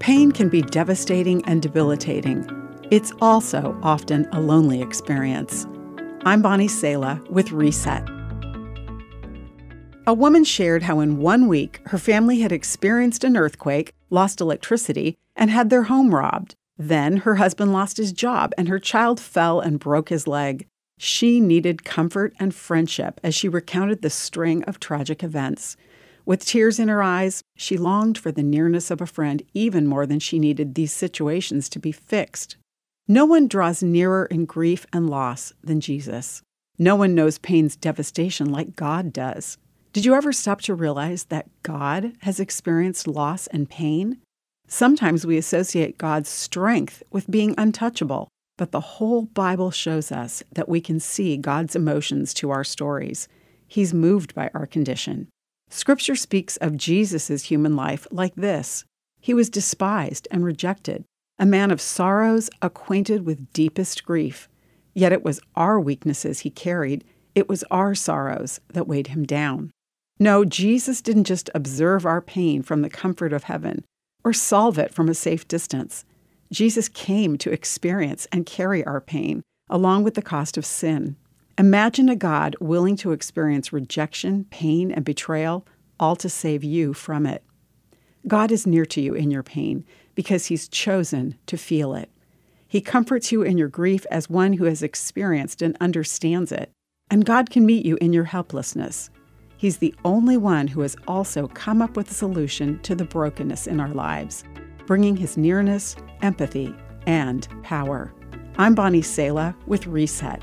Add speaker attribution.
Speaker 1: Pain can be devastating and debilitating. It's also often a lonely experience. I'm Bonnie Sala with Reset. A woman shared how in one week her family had experienced an earthquake, lost electricity, and had their home robbed. Then her husband lost his job and her child fell and broke his leg. She needed comfort and friendship as she recounted the string of tragic events. With tears in her eyes, she longed for the nearness of a friend even more than she needed these situations to be fixed. No one draws nearer in grief and loss than Jesus. No one knows pain's devastation like God does. Did you ever stop to realize that God has experienced loss and pain? Sometimes we associate God's strength with being untouchable, but the whole Bible shows us that we can see God's emotions to our stories. He's moved by our condition. Scripture speaks of Jesus' human life like this He was despised and rejected, a man of sorrows, acquainted with deepest grief. Yet it was our weaknesses he carried, it was our sorrows that weighed him down. No, Jesus didn't just observe our pain from the comfort of heaven or solve it from a safe distance. Jesus came to experience and carry our pain, along with the cost of sin. Imagine a God willing to experience rejection, pain, and betrayal, all to save you from it. God is near to you in your pain because He's chosen to feel it. He comforts you in your grief as one who has experienced and understands it. And God can meet you in your helplessness. He's the only one who has also come up with a solution to the brokenness in our lives, bringing his nearness, empathy, and power. I'm Bonnie Sala with Reset.